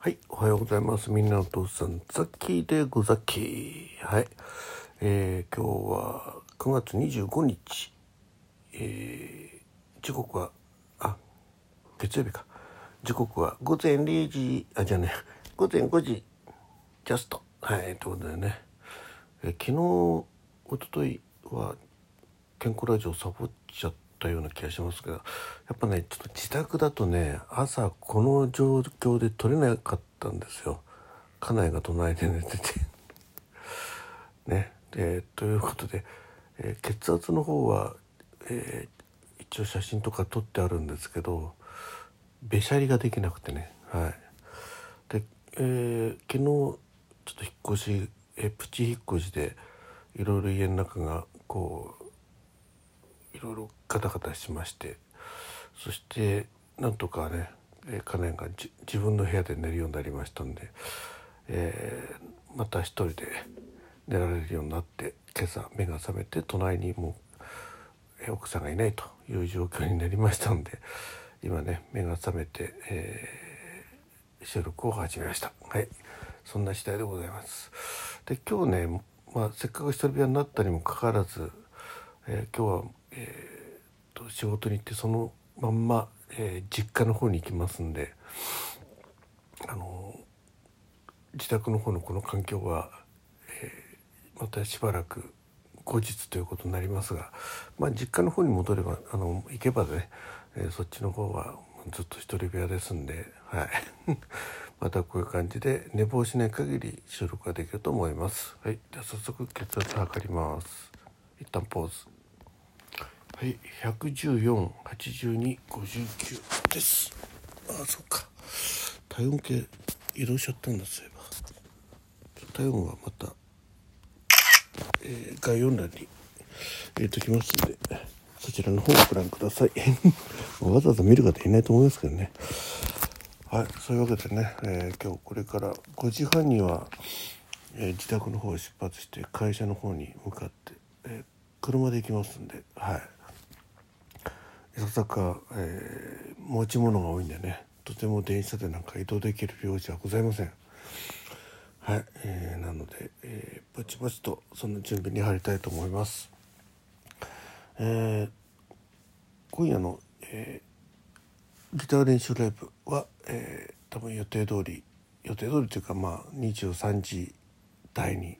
はい、おはようございます。みんなのお父さん、ザッキーでござき。はい。えー、今日は9月25日。えー、時刻は、あ、月曜日か。時刻は午前0時、あ、じゃあね、午前5時、ジャスト。はい、ということでね。えー昨日、おとといは、健康ラジオサボっちゃったような気がしますがやっぱねちょっと自宅だとね朝この状況で撮れなかったんですよ。家内が隣で寝てて。ね。でということで、えー血圧の方は、えー一応写真とか撮ってあるんですけどべしゃりができなくてね。はい。で、えー昨日ちょっと引っ越し、えープチ引っ越しでいろいろ家の中がこういろいろガタガタしましてそしてなんとかね、えー、家内が自分の部屋で寝るようになりましたんで、えーまた一人で寝られるようになって今朝目が覚めて隣にもう、奥さんがいないという状況になりましたんで今ね目が覚めて、えー収録を始めました。はい。そんな次第でございます。で今日ね、まあ、せっかく一人部屋になったにもかかわらず、えー今日は、えーと仕事に行ってそのまんま、えー実家の方に行きますんであの自宅の方のこの環境は、えーまたしばらく後日ということになりますが、まあ、実家の方に戻ればあの行けばね、えーそっちの方はずっと一人部屋ですんで、はい、またこういう感じで寝坊しない限り収録ができると思います。はい、では早速血圧測ります。一旦ポーズ。はい、114、82、59です。あ、そっか。体温計移動しちゃったんだそういえば。体温はまた、えー概要欄に入れときますんで、そちらの方をご覧ください。わざわざ見る方いないと思いますけどね。はい、そういうわけでね、えー今日これから5時半には、えー自宅の方を出発して会社の方に向かって、え車で行きますんで、はい。いさか、えー持ち物が多いんでね。とても電車でなんか移動できる量じゃございません。はい、えーなので、えーぼちぼちとその準備に入りたいと思います。えー今夜の、えーギター練習ライブは、えー多分予定通り予定通りというかまあ23時台に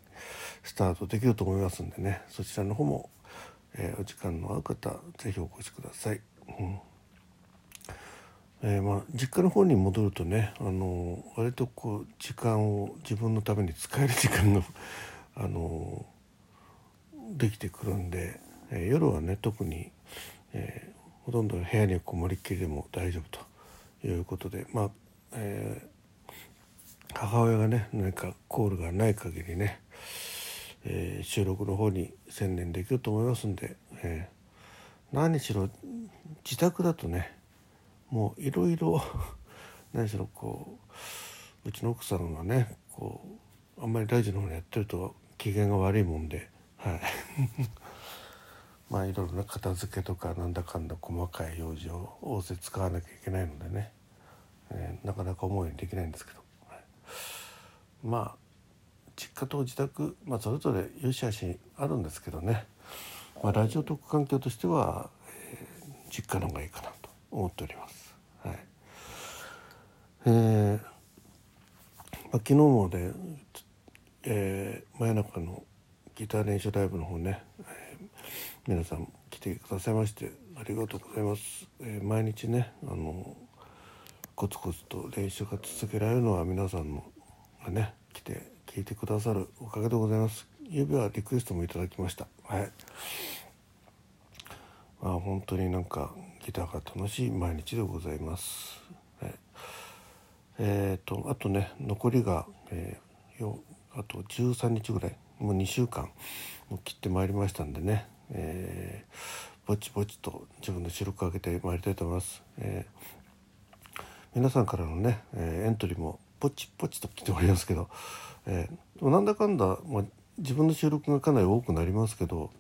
スタートできると思いますんでね。そちらの方も、えーお時間の合う方ぜひお越しください。うんえーまあ、実家の方に戻るとね、あの割とこう時間を自分のために使える時間が、あのできてくるんで、えー夜はね特に、えーほとんど部屋にこもりっきりでも大丈夫ということでまあ、えー母親がね何かコールがない限りね、えー収録の方に専念できると思いますんで、えー何しろ自宅だとねもういろいろ何しろこううちの奥さんがねこうあんまりラジオの方にやってると機嫌が悪いもんではい。まあいろいろな片付けとかなんだかんだ細かい用事を仰せ使わなきゃいけないのでね、えーなかなか思うようにできないんですけど、はい。まあ実家と自宅、まあ、それぞれ良し悪しあるんですけどね、まあ、ラジオトーク環境としては、えー実家の方がいいかなと思っております。はいえーまあ、昨日もね、えー真夜中のギター練習ライブの方ね、えー皆さん来てくださいましてありがとうございます。えー毎日ねあのコツコツと練習が続けられるのは皆さんのがね来て聞いてくださるおかげでございます。指はリクエストもいただきました。はい。まあ本当になんかギターが楽しい毎日でございます。はい、えー、とあとね残りが、えーよあと13日ぐらいもう2週間もう切ってまいりましたんでね、えーぼちぼちと自分の収録を上げてまいりたいと思います。えー皆さんからのね、えーエントリーもポチポチと来ておりますけど、えーでもなんだかんだ、まあ、自分の収録がかなり多くなりますけど、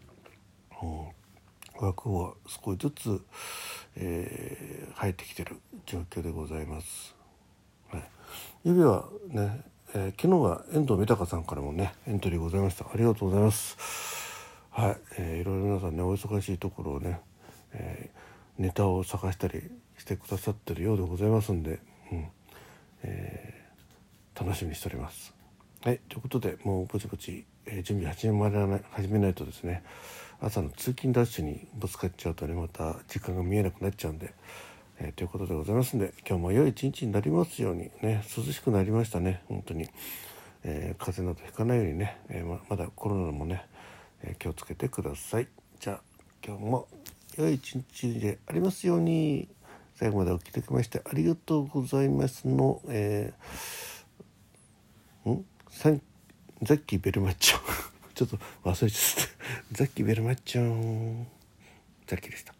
うん、枠は少しずつ、えー入ってきてる状況でございます。はい。指はね、えー、昨日は遠藤豊さんからもねエントリーございました。ありがとうございます。はい、えー、いろいろ皆さんねお忙しいところをね、えー、ネタを探したりしてくださってるようでございますんで、うん。えー、楽しみにしております。はいということでもうぼちぼち、えー、準備始めない始めないとですね朝の通勤ダッシュにぶつかっちゃうとねまた時間が見えなくなっちゃうんでえー、ということでございますんで今日も良い一日になりますようにね涼しくなりましたね本当に、えー、風邪などひかないようにね、え、ままだコロナもね、え気をつけてください。じゃあ今日も良い一日でありますように。最後までお聴きいただきましてありがとうございますの、えー、んザッキーベルマッチョ。ちょっと忘れちゃった。ザッキーベルマッチョザッキーでした。